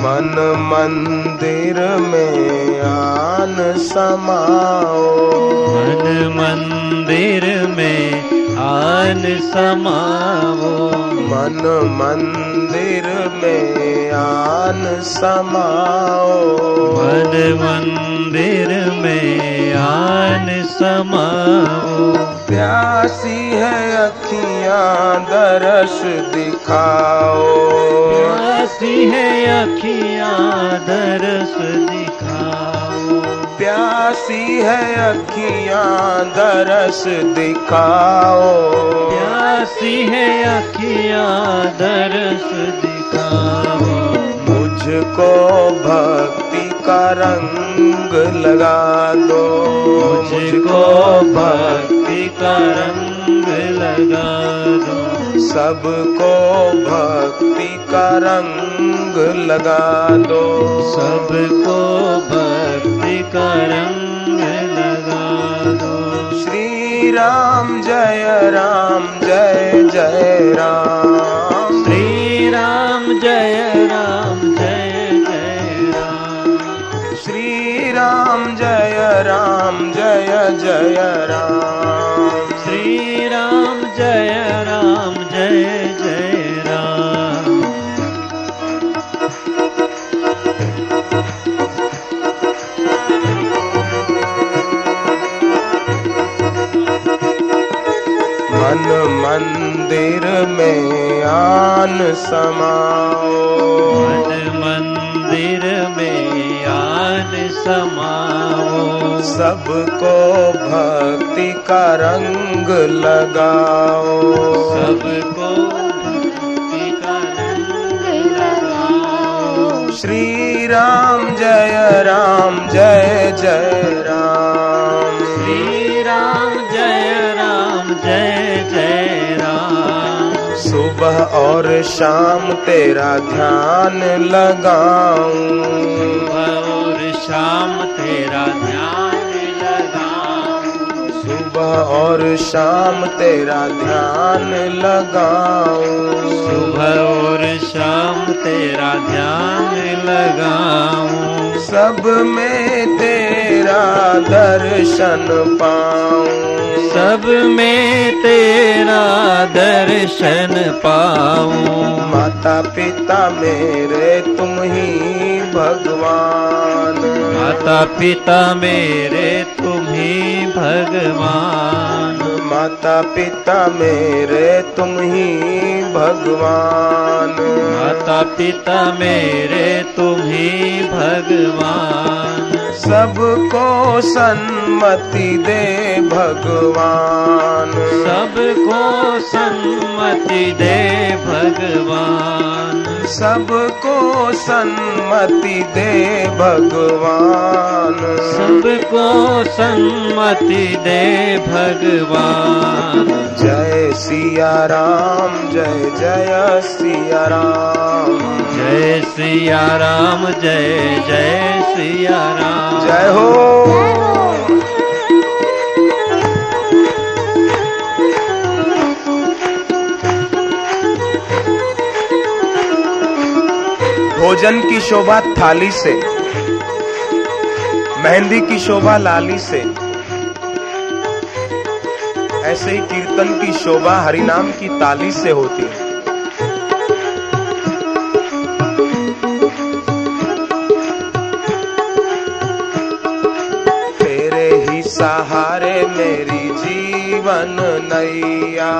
मन मंदिर में आन समाओ। मन मंदिर में आन समाओ। मन मंदिर में आन समाओ। मन मंदिर में आन समाओ। प्यासी है अखियाँ दरस दिखाओ। प्यासी है अखियाँ दरस दिखाओ। प्यासी है अखियाँ दरस दिखाओ। प्यासी है अखियाँ दरस दिखाओ। मुझको भक्ति का रंग लगा दो। मुझको भक्ति का रंग लगा दो। सबको भक्ति का रंग लगा दो। सबको भक्ति का रंग लगा दो। श्री राम जय राम जय जय राम। श्री राम जय राम जय जय राम। श्री राम जय राम जय जय राम। मन मंदिर में आन समाओ। मन मंदिर में आन समाओ। सबको भक्ति का रंग लगाओ। सबको भक्ति का श्री राम जय राम जय जय राम। सुबह और शाम तेरा ध्यान लगाऊँ। और शाम तेरा ध्यान लगाऊँ। सुबह और शाम तेरा ध्यान लगाऊँ। सुबह और शाम तेरा ध्यान लगाऊँ। सब में तेरा दर्शन पाऊँ। सब में तेरा दर्शन पाऊँ। माता पिता मेरे तुम ही भगवान। माता पिता मेरे तुम ही भगवान। माता पिता मेरे तुम ही भगवान। माता पिता मेरे तुम ही भगवान। सबको सन्मति दे भगवान। सबको सम्मति दे भगवान। सबको सन्मति दे भगवान। सबको सम्मति दे भगवान। जय सिया राम जय जय सिया राम जय सिया राम जय जय सिया राम जय हो। भोजन की शोभा थाली से, मेहंदी की शोभा लाली से, ऐसे ही कीर्तन की शोभा हरिनाम की ताली से होती है। तेरे ही सहारे मेरी जी जीवन नैया।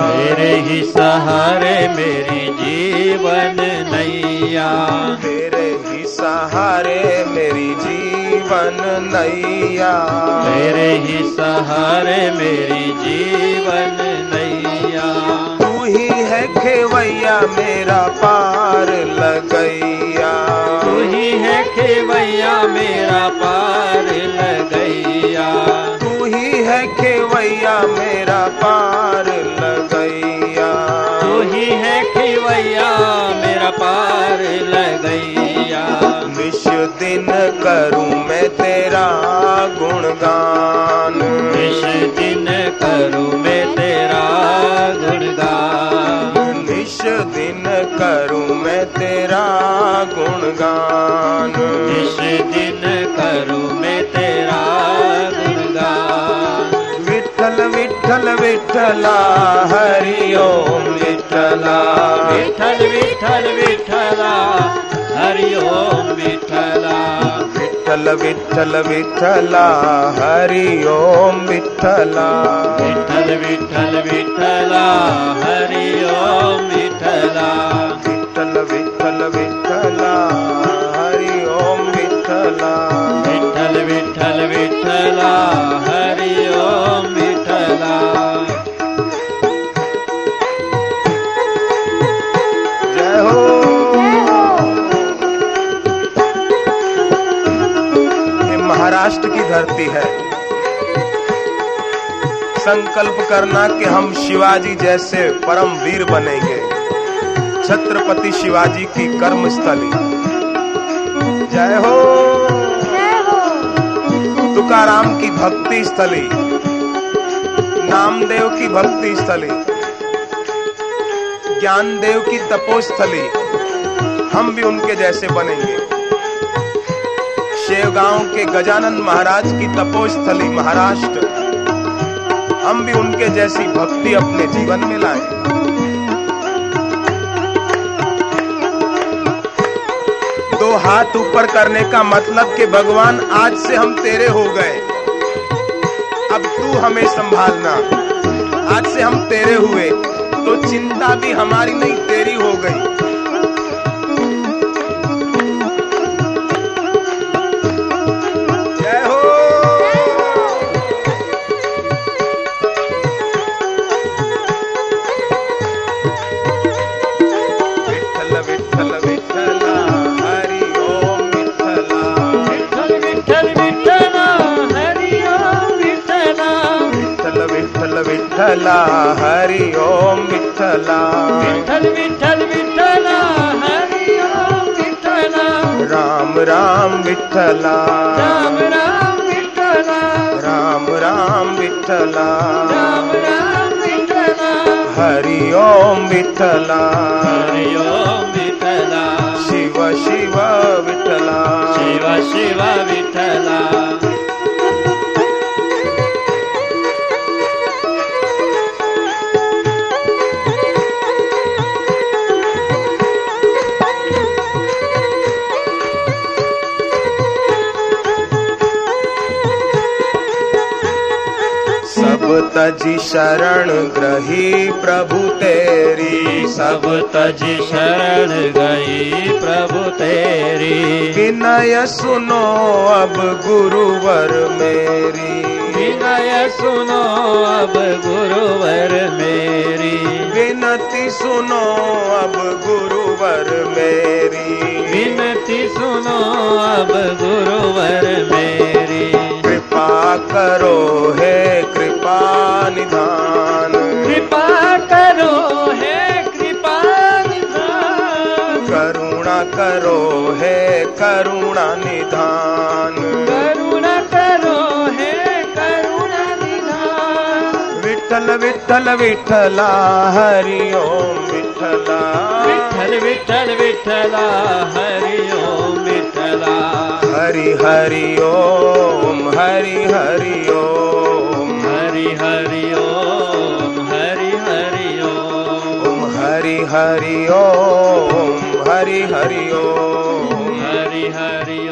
तेरे ही सहारे मेरी जीवन नैया। तेरे ही सहारे मेरी जीवन नैया। तेरे ही सहारे मेरी जीवन नैया। तू ही है खेवैया मेरा पार लगैया। तू ही है खेवैया मेरा पार पार लगैया। तू ही है खेवैया मेरा पार लगैया। निश दिन करूँ मैं तेरा गुणगान। इस दिन करूँ मैं तेरा गुणगान। निश दिन करूँ मैं तेरा गुणगान। इस दिन करूँ विठल हरि ओम विठला विठल विठल विठला हरि ओम विठला विठल विठल विठला हरि ओम विठला विठल विठल विठला हरि ओम विठला विठल विठल विठला हरि ओम विठला विठल विठल विठला हरि ओम विठला महाराष्ट्र की धरती है। संकल्प करना कि हम शिवाजी जैसे परम वीर बनेंगे। छत्रपति शिवाजी की कर्म स्थली जय हो। तुकाराम की भक्ति स्थली। नामदेव की भक्ति स्थली। ज्ञानदेव की तपोस्थली। हम भी उनके जैसे बनेंगे। शेवगांव के गजानंद महाराज की तपोस्थली महाराष्ट्र। हम भी उनके जैसी भक्ति अपने जीवन में लाए। दो हाथ ऊपर करने का मतलब कि भगवान आज से हम तेरे हो गए। अब तू हमें संभालना। आज से हम तेरे हुए तो चिंता भी हमारी नहीं, तेरी हो गई। विठ्ठला हरि ओम विठ्ठला विठल विठल विठला हरि ओम विठला राम राम विठ्ठला राम राम विठला राम राम विठ्ठला राम राम विठला हरि ओम विठ्ठला हरि ओम विठला शिव शिव विठ्ठला शिव शिव विठला तजी शरण ग्रही प्रभु तेरी। सब तज शरण गई प्रभु तेरी। विनय सुनो अब गुरुवर मेरी। विनय सुनो अब गुरुवर मेरी। विनती सुनो अब गुरुवर मेरी। विनती सुनो अब गुरुवर मेरी। कृपा करो हे कृपा निधान। कृपा करो हे कृपा निधान। करुणा करो हे करुणा निधान। करुणा करो हे करुणा निधान। विठ्ठल विठ्ठल विठ्ठला हरि ओम विठ्ठला। विठ्ठल विठ्ठल विठ्ठला हरि ओम विठ्ठला। हरि हरि ओम हरि हरि ओम। हरि हरि ओम हरि हरि ओम। हरि हरि ओम हरि हरि ओम। हरि हरि